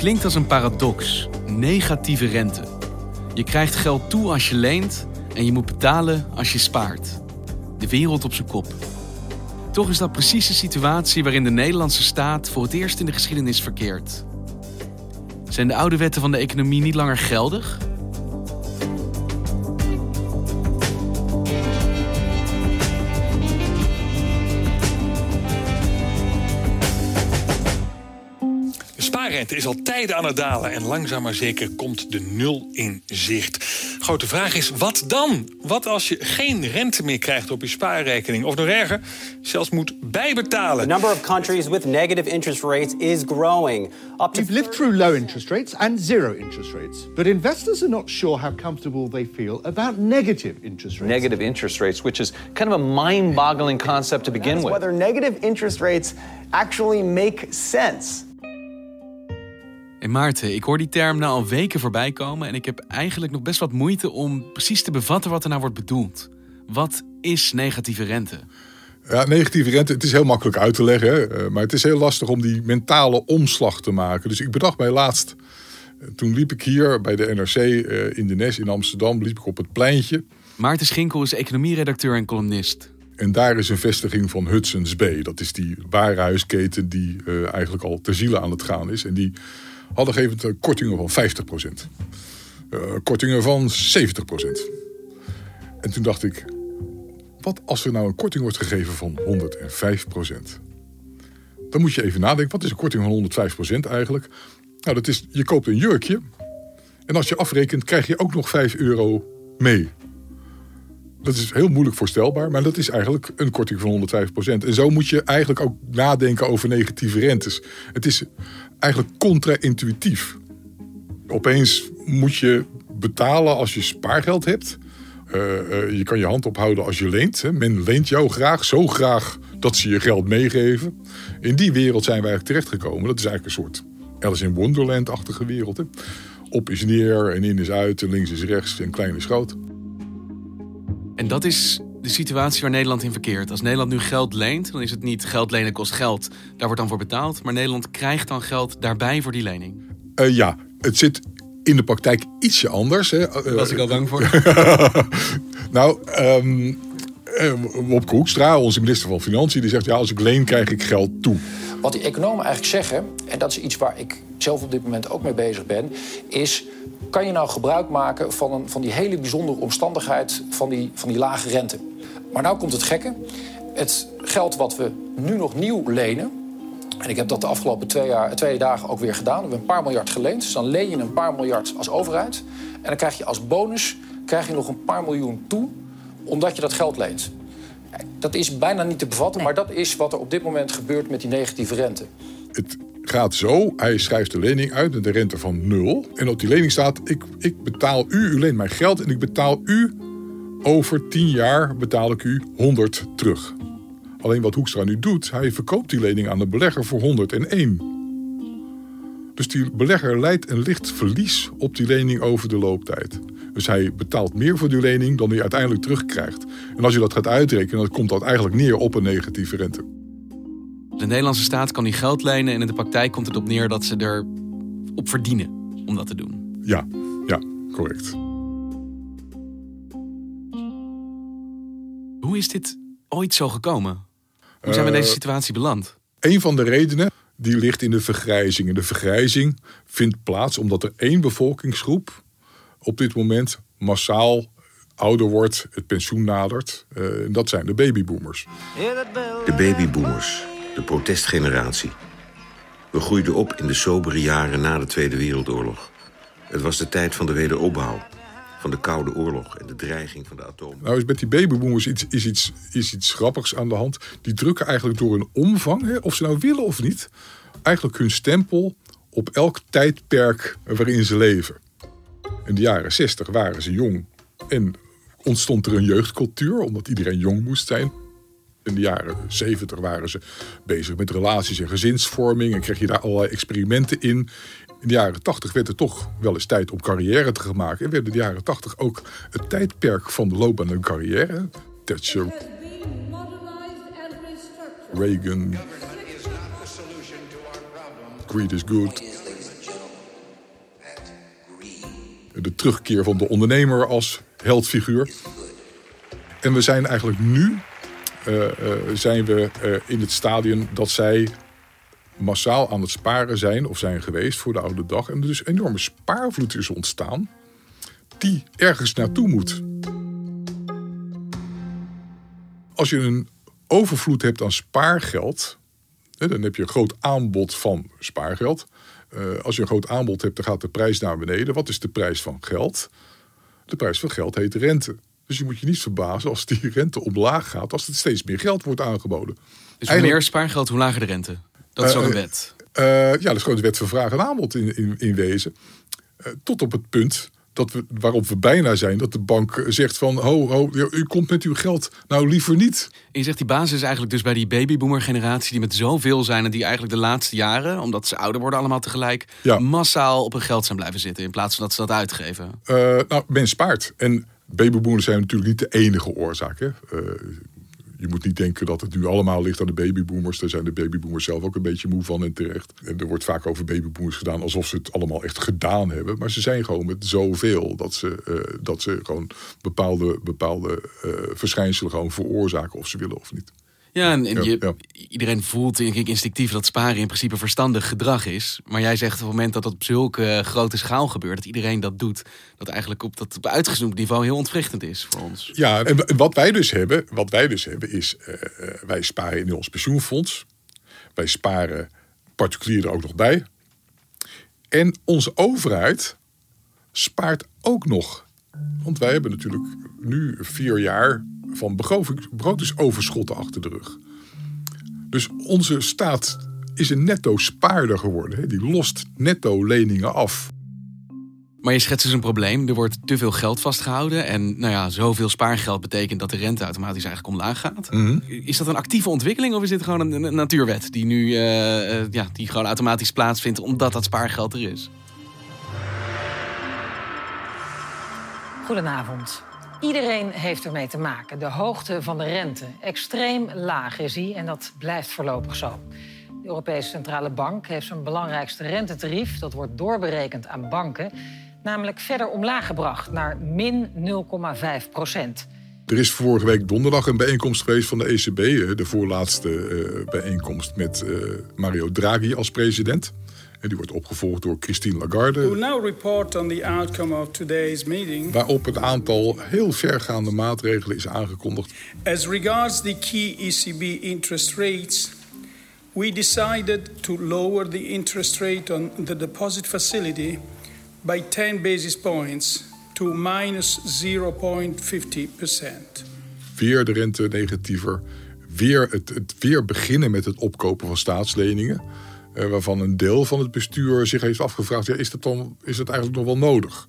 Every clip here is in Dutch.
Klinkt als een paradox. Negatieve rente. Je krijgt geld toe als je leent en je moet betalen als je spaart. De wereld op zijn kop. Toch is dat precies de situatie waarin de Nederlandse staat voor het eerst in de geschiedenis verkeert. Zijn de oude wetten van de economie niet langer geldig? De spaarrente is al tijden aan het dalen en langzaam maar zeker komt de nul in zicht. Grote vraag is, wat dan? Wat als je geen rente meer krijgt op je spaarrekening? Of nog erger, zelfs moet bijbetalen? The number of countries with negative interest rates is growing. Up to We've lived through low interest rates and zero interest rates, but investors are not sure how comfortable they feel about negative interest rates. negative interest rates, which is kind of a mind boggling concept to begin with. whether negative interest rates actually make sense. Hey Maarten, ik hoor die term nou al weken voorbij komen en ik heb eigenlijk nog best wat moeite om precies te bevatten wat er nou wordt bedoeld. Wat is negatieve rente? Ja, negatieve rente, het is heel makkelijk uit te leggen. Hè? Eh, Maar het is heel lastig om die mentale omslag te maken. Dus ik bedacht mij laatst, eh, toen liep ik hier bij de NRC eh, in de Nes in Amsterdam, liep ik op het pleintje. Maarten Schinkel is economieredacteur en columnist. En daar is een vestiging van Hudson's Bay. Dat is die warenhuisketen die eigenlijk al ter ziele aan het gaan is. En die hadden gegeven kortingen van 50%. eh, kortingen van 70%. En toen dacht ik, wat als er nou een korting wordt gegeven van 105%? Dan moet je even nadenken, wat is een korting van 105% eigenlijk? Nou, dat is, je koopt een jurkje. En als je afrekent, krijg je ook nog 5 euro mee. Dat is heel moeilijk voorstelbaar, maar dat is eigenlijk een korting van 105%. En zo moet je eigenlijk ook nadenken over negatieve rentes. Het is eigenlijk contra-intuïtief. Opeens moet je betalen als je spaargeld hebt. Eh, eh, je kan je hand ophouden als je leent. Hè. Men leent jou graag, zo graag dat ze je geld meegeven. In die wereld zijn wij eigenlijk terechtgekomen. Dat is eigenlijk een soort Alice in Wonderland-achtige wereld. Hè. Op is neer en in is uit en links is rechts en klein is groot. En dat is de situatie waar Nederland in verkeert. Als Nederland nu geld leent, dan is het niet geld lenen kost geld. Daar wordt dan voor betaald. Maar Nederland krijgt dan geld daarbij voor die lening. Eh, ja, het zit in de praktijk ietsje anders. Hè. Daar was ik al bang voor. nou, ehm eh, Wopke Hoekstra, onze minister van Financiën, die zegt... ja, als ik leen, krijg ik geld toe. Wat die economen eigenlijk zeggen, en dat is iets waar ik zelf op dit moment ook mee bezig ben, is: kan je nou gebruik maken van, een, van die hele bijzondere omstandigheid van die, van die lage rente? Maar nou komt het gekke. Het geld wat we nu nog nieuw lenen. En ik heb dat de afgelopen twee, jaar, twee dagen ook weer gedaan. We hebben een paar miljard geleend. Dus dan leen je een paar miljard als overheid. En dan krijg je als bonus krijg je nog een paar miljoen toe, omdat je dat geld leent. Dat is bijna niet te bevatten, maar dat is wat er op dit moment gebeurt met die negatieve rente. Het gaat zo, hij schrijft de lening uit met een rente van nul. En op die lening staat, ik, ik betaal u, u leent mij geld... en ik betaal u, over 10 jaar betaal ik u 100 terug. Alleen wat Hoekstra nu doet, hij verkoopt die lening aan de belegger voor 101. Dus die belegger leidt een licht verlies op die lening over de looptijd. Dus hij betaalt meer voor die lening dan hij uiteindelijk terugkrijgt. En als je dat gaat uitrekenen, dan komt dat eigenlijk neer op een negatieve rente. De Nederlandse staat kan die geld lenen en in de praktijk komt het op neer dat ze er op verdienen om dat te doen. Ja, ja, correct. Hoe is dit ooit zo gekomen? Hoe zijn we in Eh, deze situatie beland? Een van de redenen die ligt in de vergrijzing. En de vergrijzing vindt plaats omdat er één bevolkingsgroep op dit moment massaal ouder wordt, het pensioen nadert. Eh, en dat zijn de babyboomers. De babyboomers, de protestgeneratie. We groeiden op in de sobere jaren na de Tweede Wereldoorlog. Het was de tijd van de wederopbouw. van de Koude Oorlog en de dreiging van de atoom. Nou is met die babyboomers iets, is iets, is iets grappigs aan de hand. Die drukken eigenlijk door hun omvang, hè, of ze nou willen of niet, eigenlijk hun stempel op elk tijdperk waarin ze leven. In de jaren 60 waren ze jong en ontstond er een jeugdcultuur, omdat iedereen jong moest zijn. In de jaren 70 waren ze bezig met relaties en gezinsvorming en kreeg je daar allerlei experimenten in. In de jaren 80 werd het toch wel eens tijd om carrière te gaan maken. En werd in de jaren 80 ook het tijdperk van de loopbaan en carrière. Thatcher, Reagan, Greed is good. De terugkeer van de ondernemer als heldfiguur. En we zijn eigenlijk nu zijn we uh, in het stadium dat zij massaal aan het sparen zijn of zijn geweest voor de oude dag. En er dus een enorme spaarvloed is ontstaan die ergens naartoe moet. Als je een overvloed hebt aan spaargeld, dan heb je een groot aanbod van spaargeld. als je een groot aanbod hebt, dan gaat de prijs naar beneden. Wat is de prijs van geld? De prijs van geld heet rente. Dus je moet je niet verbazen als die rente omlaag gaat, als er steeds meer geld wordt aangeboden. Dus hoe meer spaargeld, hoe lager de rente? Dat is ook een wet. Uh, ja, dat is gewoon de wet van vraag en aanbod in, in, in wezen. Uh, tot op het punt dat we, waarop we bijna zijn, dat de bank zegt van ho, ho, u komt met uw geld nou liever niet. En je zegt die basis is eigenlijk dus bij die babyboomer generatie die met zoveel zijn en die eigenlijk de laatste jaren, omdat ze ouder worden allemaal tegelijk, ja. massaal op hun geld zijn blijven zitten in plaats van dat ze dat uitgeven. Uh, nou, men spaart. En babyboomers zijn natuurlijk niet de enige oorzaak. Hè? Uh, je moet niet denken dat het nu allemaal ligt aan de babyboomers. Daar zijn de babyboomers zelf ook een beetje moe van en terecht. Er wordt vaak over babyboomers gedaan alsof ze het allemaal echt gedaan hebben. Maar ze zijn gewoon met zoveel dat ze, uh, dat ze gewoon bepaalde, bepaalde uh, verschijnselen gewoon veroorzaken of ze willen of niet. Ja, en, en ja, je, ja. iedereen voelt denk ik instinctief dat sparen in principe verstandig gedrag is. Maar jij zegt op het moment dat dat op zulke grote schaal gebeurt, dat iedereen dat doet, dat eigenlijk op dat uitgezoomd niveau heel ontwrichtend is voor ons. Ja, en wat wij dus hebben, wat wij dus hebben is, uh, wij sparen in ons pensioenfonds. Wij sparen particulieren ook nog bij. En onze overheid spaart ook nog. Want wij hebben natuurlijk nu vier jaar van begrotingsoverschotten achter de rug. Dus onze staat is een netto spaarder geworden. Die lost netto leningen af. Maar je schetst dus een probleem. Er wordt te veel geld vastgehouden. En nou ja, zoveel spaargeld betekent dat de rente automatisch eigenlijk omlaag gaat. Mhm. Is dat een actieve ontwikkeling of is dit gewoon een, een natuurwet die nu uh, uh, ja, die gewoon automatisch plaatsvindt omdat dat spaargeld er is? Goedenavond. Iedereen heeft ermee te maken. De hoogte van de rente. Extreem laag is die en dat blijft voorlopig zo. De Europese Centrale Bank heeft zijn belangrijkste rentetarief... dat wordt doorberekend aan banken... namelijk verder omlaag gebracht naar min 0,5 procent. Er is vorige week donderdag een bijeenkomst geweest van de ECB. De voorlaatste uh, bijeenkomst met uh, Mario Draghi als president. En die wordt opgevolgd door Christine Lagarde. Now report on the outcome of today's meeting. Waarop een aantal heel vergaande maatregelen is aangekondigd. As regards the key ECB interest rates, we decided to lower the interest rate on the deposit facility by 10 basis points to minus 0.50%. Weer de rente negatiever. Weer het, het weer beginnen met het opkopen van staatsleningen. Uh, waarvan een deel van het bestuur zich heeft afgevraagd: ja, is, dat dan, is dat eigenlijk nog wel nodig?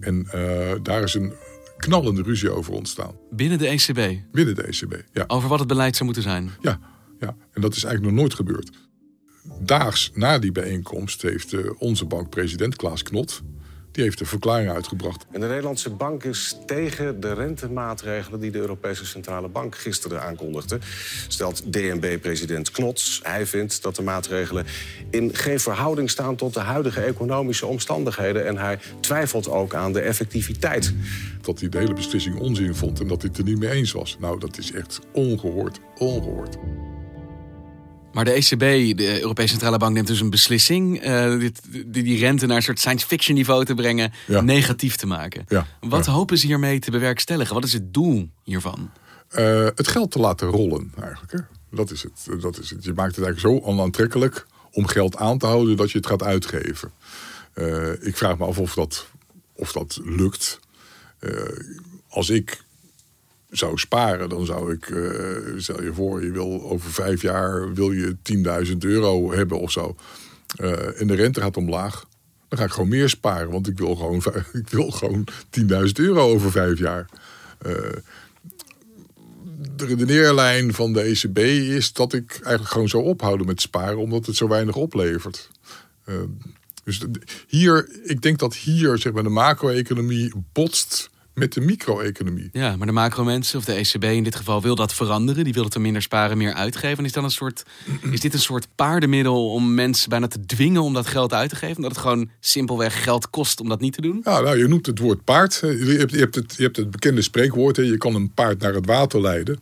En uh, daar is een knallende ruzie over ontstaan. Binnen de ECB? Binnen de ECB, ja. Over wat het beleid zou moeten zijn? Ja, ja. en dat is eigenlijk nog nooit gebeurd. Daags na die bijeenkomst heeft uh, onze bankpresident Klaas Knot die heeft een verklaring uitgebracht. En de Nederlandse bank is tegen de rentemaatregelen die de Europese Centrale Bank gisteren aankondigde. Stelt DNB-president Knots. Hij vindt dat de maatregelen in geen verhouding staan tot de huidige economische omstandigheden. En hij twijfelt ook aan de effectiviteit. Dat hij de hele beslissing onzin vond en dat hij het er niet mee eens was. Nou, dat is echt ongehoord, ongehoord. Maar de ECB, de Europese Centrale Bank, neemt dus een beslissing uh, dit, die, die rente naar een soort science fiction niveau te brengen, ja. negatief te maken. Ja. Wat ja. hopen ze hiermee te bewerkstelligen? Wat is het doel hiervan? Uh, het geld te laten rollen, eigenlijk. Hè? Dat, is het, dat is het. Je maakt het eigenlijk zo onaantrekkelijk om geld aan te houden dat je het gaat uitgeven. Uh, ik vraag me af of dat, of dat lukt. als ik zou sparen, dan zou ik, uh, stel je voor, je wil over vijf jaar wil je 10.000 euro hebben of zo. Uh, en de rente gaat omlaag. Dan ga ik gewoon meer sparen, want ik wil gewoon, ik wil gewoon 10.000 euro over vijf jaar. Uh, de redeneerlijn van de ECB is dat ik eigenlijk gewoon zou ophouden met sparen, omdat het zo weinig oplevert. dus hier, ik denk dat hier zeg maar, de macro-economie botst met de micro-economie. Ja, maar de macro-mensen, of de ECB in dit geval, wil dat veranderen. Die wil het er minder sparen, meer uitgeven. Is, dan een soort, is dit een soort paardenmiddel om mensen bijna te dwingen om dat geld uit te geven? Omdat het gewoon simpelweg geld kost om dat niet te doen? Ja, nou, je noemt het woord paard. Je hebt, je hebt, het, je hebt het bekende spreekwoord, je kan een paard naar het water leiden.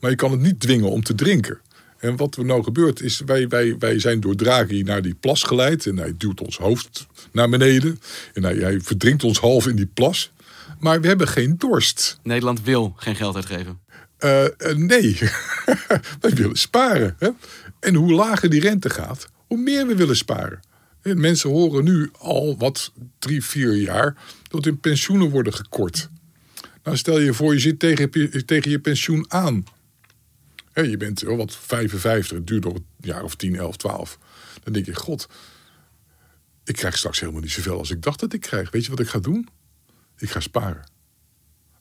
Maar je kan het niet dwingen om te drinken. En wat er nou gebeurt is, wij, wij, wij zijn door Draghi naar die plas geleid. En hij duwt ons hoofd naar beneden. En hij, hij verdrinkt ons half in die plas. Maar we hebben geen dorst. Nederland wil geen geld uitgeven. Uh, nee, wij willen sparen. Hè? En hoe lager die rente gaat, hoe meer we willen sparen. En mensen horen nu al wat drie, vier jaar dat hun pensioenen worden gekort. Nou, stel je voor, je zit tegen, tegen je pensioen aan. je bent oh, wat 55, het duurt nog een jaar of 10, 11, 12. Dan denk je, god, ik krijg straks helemaal niet zoveel als ik dacht dat ik krijg. Weet je wat ik ga doen? Ik ga sparen.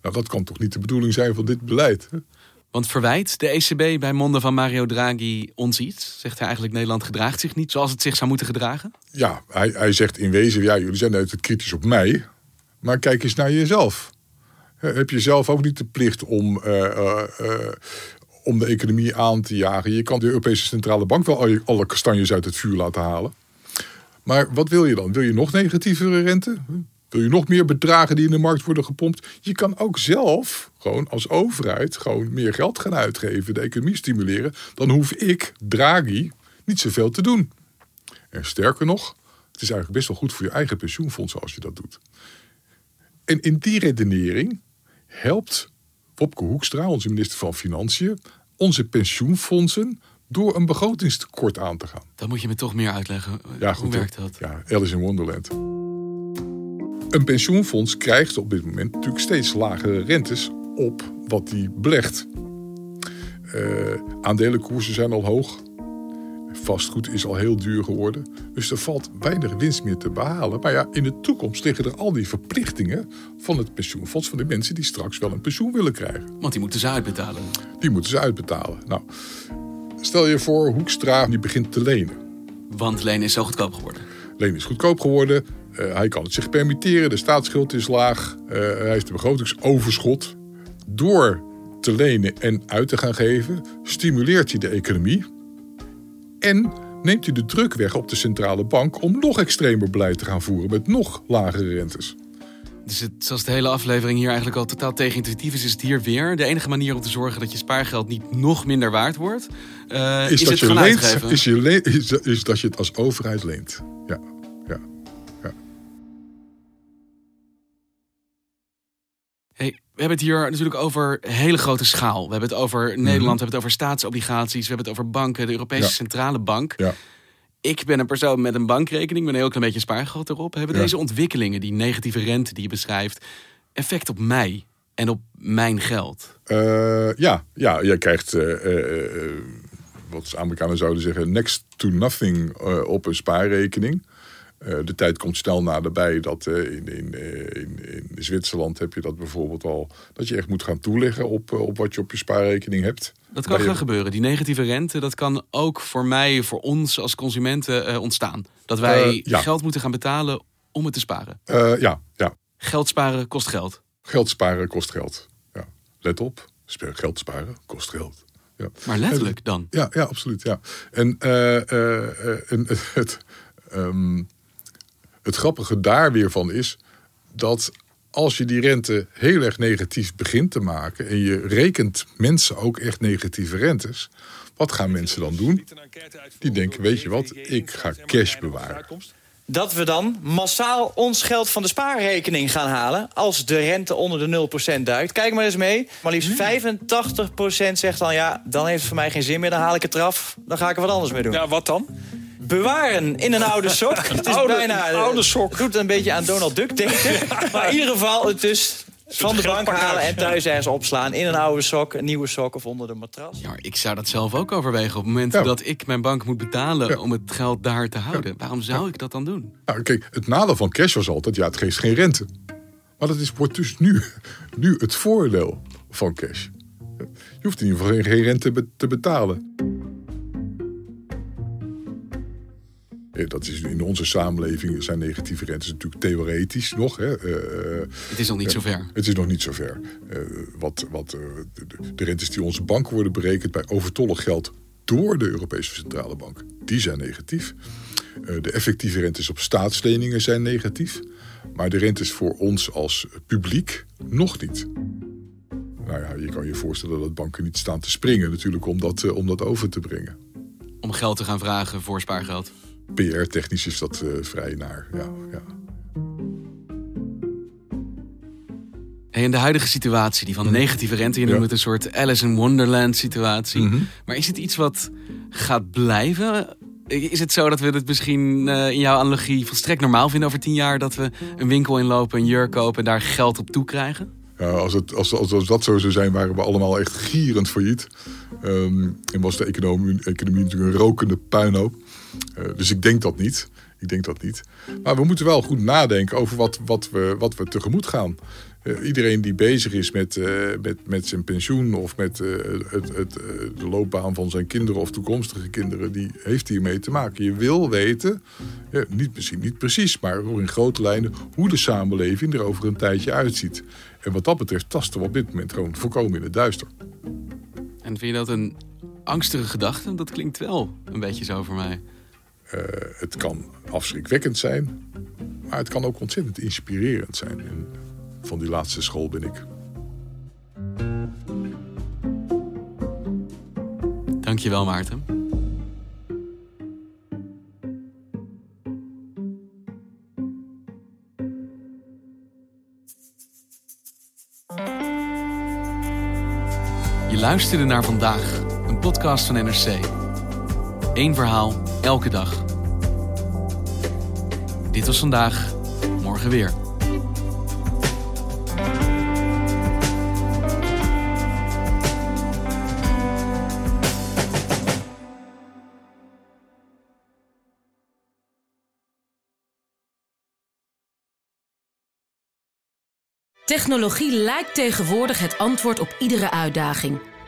Nou, dat kan toch niet de bedoeling zijn van dit beleid? Hè? Want verwijt de ECB bij monden van Mario Draghi ons iets? Zegt hij eigenlijk Nederland gedraagt zich niet zoals het zich zou moeten gedragen? Ja, hij, hij zegt in wezen, ja, jullie zijn het kritisch op mij. Maar kijk eens naar jezelf. Heb je zelf ook niet de plicht om, uh, uh, uh, om de economie aan te jagen? Je kan de Europese Centrale Bank wel alle kastanjes uit het vuur laten halen. Maar wat wil je dan? Wil je nog negatievere rente? Wil je nog meer bedragen die in de markt worden gepompt? Je kan ook zelf, gewoon als overheid, gewoon meer geld gaan uitgeven, de economie stimuleren. Dan hoef ik, Draghi, niet zoveel te doen. En sterker nog, het is eigenlijk best wel goed voor je eigen pensioenfonds als je dat doet. En in die redenering helpt Wopke Hoekstra, onze minister van Financiën, onze pensioenfondsen door een begrotingstekort aan te gaan. Dan moet je me toch meer uitleggen. Ja, Hoe werkt dat? Ja, Alice in Wonderland. Een pensioenfonds krijgt op dit moment natuurlijk steeds lagere rentes op wat die belegt. Uh, aandelenkoersen zijn al hoog. Vastgoed is al heel duur geworden. Dus er valt weinig winst meer te behalen. Maar ja, in de toekomst liggen er al die verplichtingen van het pensioenfonds. van de mensen die straks wel een pensioen willen krijgen. Want die moeten ze uitbetalen. Die moeten ze uitbetalen. Nou, stel je voor, Hoekstra die begint te lenen. Want lenen is zo goedkoop geworden. Lenen is goedkoop geworden. Uh, hij kan het zich permitteren, de staatsschuld is laag, uh, hij heeft een begrotingsoverschot. Door te lenen en uit te gaan geven, stimuleert hij de economie. En neemt hij de druk weg op de centrale bank om nog extremer beleid te gaan voeren met nog lagere rentes. Dus het, zoals de hele aflevering hier eigenlijk al totaal tegenintuïtief is, is het hier weer. De enige manier om te zorgen dat je spaargeld niet nog minder waard wordt, uh, is, is, dat het je leent, is, je is, is dat je het als overheid leent. Ja. We hebben het hier natuurlijk over hele grote schaal. We hebben het over Nederland, we hebben het over staatsobligaties, we hebben het over banken, de Europese Centrale Bank. Ja. Ik ben een persoon met een bankrekening, met een heel klein beetje spaargeld erop. Hebben deze ontwikkelingen, die negatieve rente die je beschrijft, effect op mij en op mijn geld? Uh, ja, ja, jij krijgt, uh, uh, wat Amerikanen zouden zeggen, next to nothing op een spaarrekening. Eh, de tijd komt snel naderbij dat uh, in, in, eh, in, in, Zwitserland heb je dat bijvoorbeeld al. Dat je echt moet gaan toeleggen op, op wat je op je spaarrekening hebt. Dat kan gaan gebeuren. Die negatieve rente, dat kan ook voor mij, voor ons als consumenten ontstaan. Dat wij geld moeten gaan betalen om het te sparen. ja, ja. Geld sparen kost geld. Geld sparen kost geld. Ja. Let op, geld sparen kost geld. Ja. Maar letterlijk dan? Ja, ja absoluut. Ja. En, en het. Um, het grappige daar weer van is dat als je die rente heel erg negatief begint te maken en je rekent mensen ook echt negatieve rentes, wat gaan mensen dan doen? Die denken, weet je wat, ik ga cash bewaren. Dat we dan massaal ons geld van de spaarrekening gaan halen als de rente onder de 0% duikt. Kijk maar eens mee. Maar liefst 85% zegt dan ja, dan heeft het voor mij geen zin meer, dan haal ik het eraf. Dan ga ik er wat anders mee doen. Ja, wat dan? Bewaren in een oude sok. Het is oude, bijna oude sok. doet een beetje aan Donald Duck denken. Maar in ieder geval, het is van de bank halen en thuis ergens opslaan. In een oude sok, een nieuwe sok of onder de matras. Ja, ik zou dat zelf ook overwegen. Op het moment Ja. dat ik mijn bank moet betalen om het geld daar te houden. Waarom zou ik dat dan doen? Nou, kijk, het nadeel van cash was altijd, ja, het geeft geen rente. Maar dat is, wordt dus nu, nu het voordeel van cash. Je hoeft in ieder geval geen, rente te betalen. Dat is in onze samenleving zijn negatieve rentes natuurlijk theoretisch nog. Hè. Eh, Het is nog niet eh, zover. Het is nog niet zover. Eh, wat, wat, eh, de, de- rentes die onze banken worden berekend bij overtollig geld door de Europese Centrale Bank, die zijn negatief. Eh, de effectieve rentes op staatsleningen zijn negatief. Maar de rentes voor ons als publiek nog niet. Nou ja, je kan je voorstellen dat banken niet staan te springen natuurlijk om dat, eh, om dat over te brengen. Om geld te gaan vragen voor spaargeld. PR-technisch is dat eh, vrij naar. Ja, ja. Hey, en de huidige situatie, die van negatieve rente, je noemt Mhm. Ja. het een soort Alice in Wonderland situatie. Mhm. Maar is het iets wat gaat blijven? Is het zo dat we het misschien eh, in jouw analogie volstrekt normaal vinden over tien jaar dat we een winkel inlopen, een jurk kopen en daar geld op toe krijgen? Ja, als, het, als, als, als dat zo zou zijn, waren we allemaal echt gierend failliet. Ehm, en was de economie, economie natuurlijk een rokende puinhoop. Eh, dus ik denk dat niet. Ik denk dat niet. Maar we moeten wel goed nadenken over wat, wat, we, wat we tegemoet gaan. Eh, iedereen die bezig is met, eh, met, met zijn pensioen of met het, het, de loopbaan van zijn kinderen of toekomstige kinderen, die heeft hiermee te maken. Je wil weten, ja, niet, misschien niet precies, maar in grote lijnen, hoe de samenleving er over een tijdje uitziet. En wat dat betreft tasten we op dit moment gewoon voorkomen in het duister. En vind je dat een angstige gedachte? Dat klinkt wel een beetje zo voor mij. Eh, het kan afschrikwekkend zijn, maar het kan ook ontzettend inspirerend zijn. En van die laatste school ben ik. Dankjewel Maarten. Luisterde naar vandaag, een podcast van NRC. Eén verhaal, elke dag. Dit was vandaag, morgen weer. Technologie lijkt tegenwoordig het antwoord op iedere uitdaging.